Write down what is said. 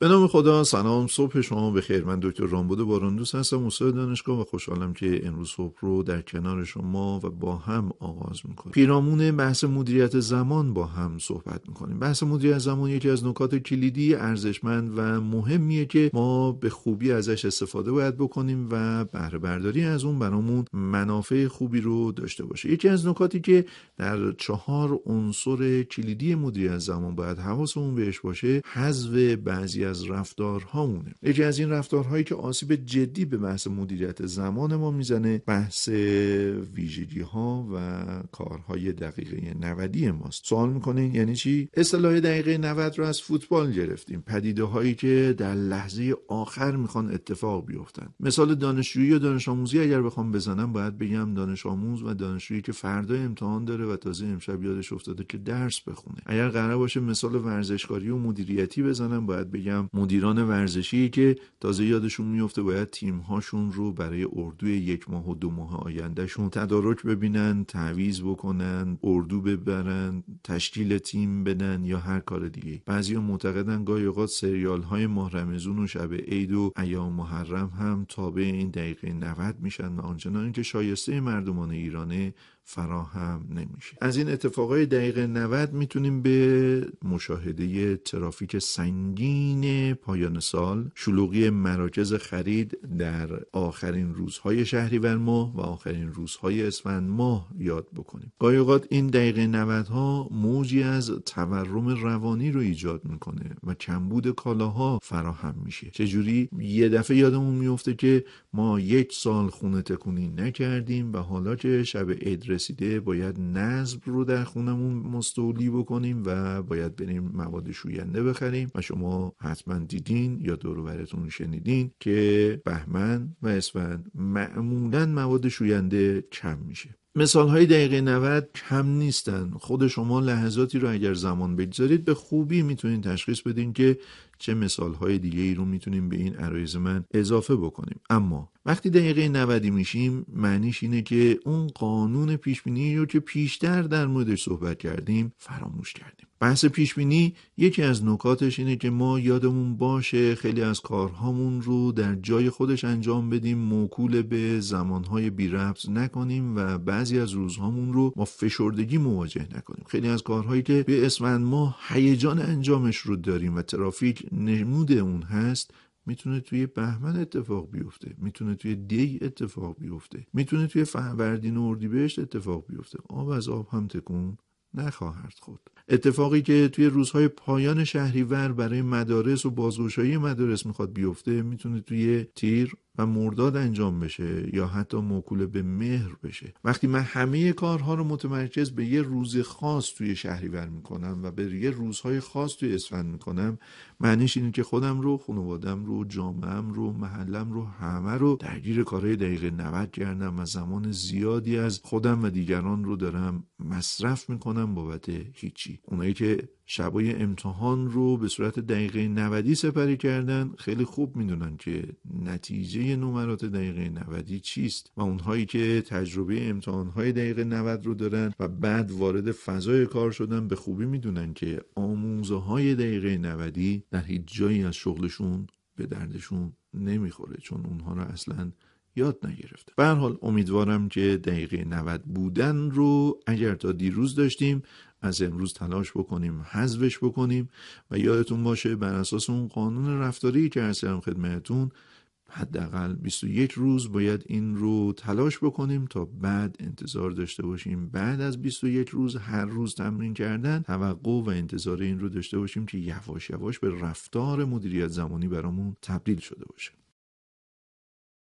به نام خدا سلام صبح شما به خیر. من دکتر رامبود باراندوس هستم استاد دانشگاه و خوشحالم که امروز صبح رو در کنار شما و با هم آغاز می‌کنیم. پیرامون بحث مدیریت زمان با هم صحبت می‌کنیم. بحث مدیریت زمان یکی از نکات کلیدی ارزشمند و مهمیه که ما به خوبی ازش استفاده باید بکنیم و بهره برداری از اون برامون منافع خوبی رو داشته باشه. یکی از نکاتی که در چهار عنصر کلیدی مدیریت زمان باید حواسمون بهش باشه حذف بعضی از رفتارهامونه. یکی از این رفتارهایی که آسیب جدی به بحث مدیریت زمان ما می‌زنه بحث ویژگی ها و کارهای دقیقه 90 ماست. سوال می‌کنین یعنی چی؟ اصطلاح دقیقه 90 رو از فوتبال گرفتیم. پدیده هایی که در لحظه آخر می‌خوان اتفاق بیفتن. مثال دانشجویی و دانش آموزی اگر بخوام بزنم باید بگم دانش آموز و دانشجویی که فردا امتحان داره و تازه امشب یادش افتاده که درس بخونه. اگر قرار باشه مثال ورزشکاری و مدیریتی بزنم باید بگم مدیران ورزشی که تازه یادشون میفته باید تیم هاشون رو برای اردوی یک ماه و دو ماه آیندهشون تدارک ببینن تعویز بکنن اردو ببرن تشکیل تیم بدن یا هر کار دیگه بعضی معتقدن گاهی اوقات سریال های ماه رمزون و شب عید و ایام محرم هم تابع این دقیقه 90 میشن و آنچنان که شایسته مردمان ایرانه فراهم نمیشه. از این اتفاقای دقیقه 90 می‌تونیم به مشاهده ترافیک سنگین پایان سال شلوغی مراکز خرید در آخرین روزهای شهریور ماه و آخرین روزهای اسفند ماه یاد بکنیم. گاهی اوقات این دقیقه 90 ها موجی از تورم روانی رو ایجاد می‌کنه و کمبود کالاها فراهم میشه. چجوری؟ یه دفعه یادمون میفته که ما یک سال خونه تکونی نکردیم و حالا که شب عید رسیده باید نظم رو در خونمون مستولی بکنیم و باید بریم مواد شوینده بخریم و شما حتما دیدین یا دور شنیدین که بهمن و اسفند معمولا مواد شوینده کم میشه. مثال های دقیقه 90 کم نیستن. خود شما لحظاتی رو اگر زمان بگذارید به خوبی می‌تونید تشخیص بدین که چه مثال های دیگه ای رو می‌تونیم به این عرایز من اضافه بکنیم. اما وقتی دقیقه 90 میشیم معنیش اینه که اون قانون پیشبینی رو که پیشتر در موردش صحبت کردیم فراموش کردیم. بحث پیشبینی یکی از نکاتش اینه که ما یادمون باشه خیلی از کارهامون رو در جای خودش انجام بدیم موکول به زمانهای بی ربط نکنیم و بعضی از روزهامون رو ما فشردگی مواجه نکنیم. خیلی از کارهایی که به اسفند ما هیجان انجامش رو داریم و ترافیک نمود اون هست می‌تونه توی بهمن اتفاق بیفته می‌تونه توی دی اتفاق بیفته می‌تونه توی فهوردین و اردیبهشت اتفاق بیفته. آب از آب هم تکون نخواهد خود اتفاقی که توی روزهای پایان شهریور برای مدارس و بازگشایی مدارس می‌خواد بیفته می‌تونه توی تیر و مرداد انجام بشه یا حتی موکول به مهر بشه. وقتی من همه کارها رو متمرکز به یه روز خاص توی شهریور می‌کنم و به یه روزهای خاص توی اسفند می‌کنم معنیش اینه که خودم رو خانوادم رو جامعم رو محلم رو همه رو درگیر کارهای دقیقه 90 کردم و زمان زیادی از خودم و دیگران رو دارم مصرف می‌کنم بابت هیچی. اونایی که شبای امتحان رو به صورت دقیقه 90 سپری کردن. خیلی خوب می‌دونن که نتیجه نمرات دقیقه 90 چیست و اونهایی که تجربه امتحانهای دقیقه 90 رو دارن و بعد وارد فضای کار شدن به خوبی می‌دونن که آموزه های دقیقه 90 در هیچ جایی از شغلشون به دردشون نمی‌خوره چون اونها رو اصلا یاد نگرفته. به حال امیدوارم که دقیقه 90 بودن رو اگر تا دیروز داشتیم از امروز تلاش بکنیم حذفش بکنیم و یادتون باشه بر اساس اون قانون رفتاری که ارسلم خدمتتون حداقل 21 روز باید این رو تلاش بکنیم تا بعد انتظار داشته باشیم. بعد از 21 روز هر روز تمرین کردن توقع و انتظار این رو داشته باشیم که یواش یواش به رفتار مدیریت زمانی برامون تبدیل شده باشه.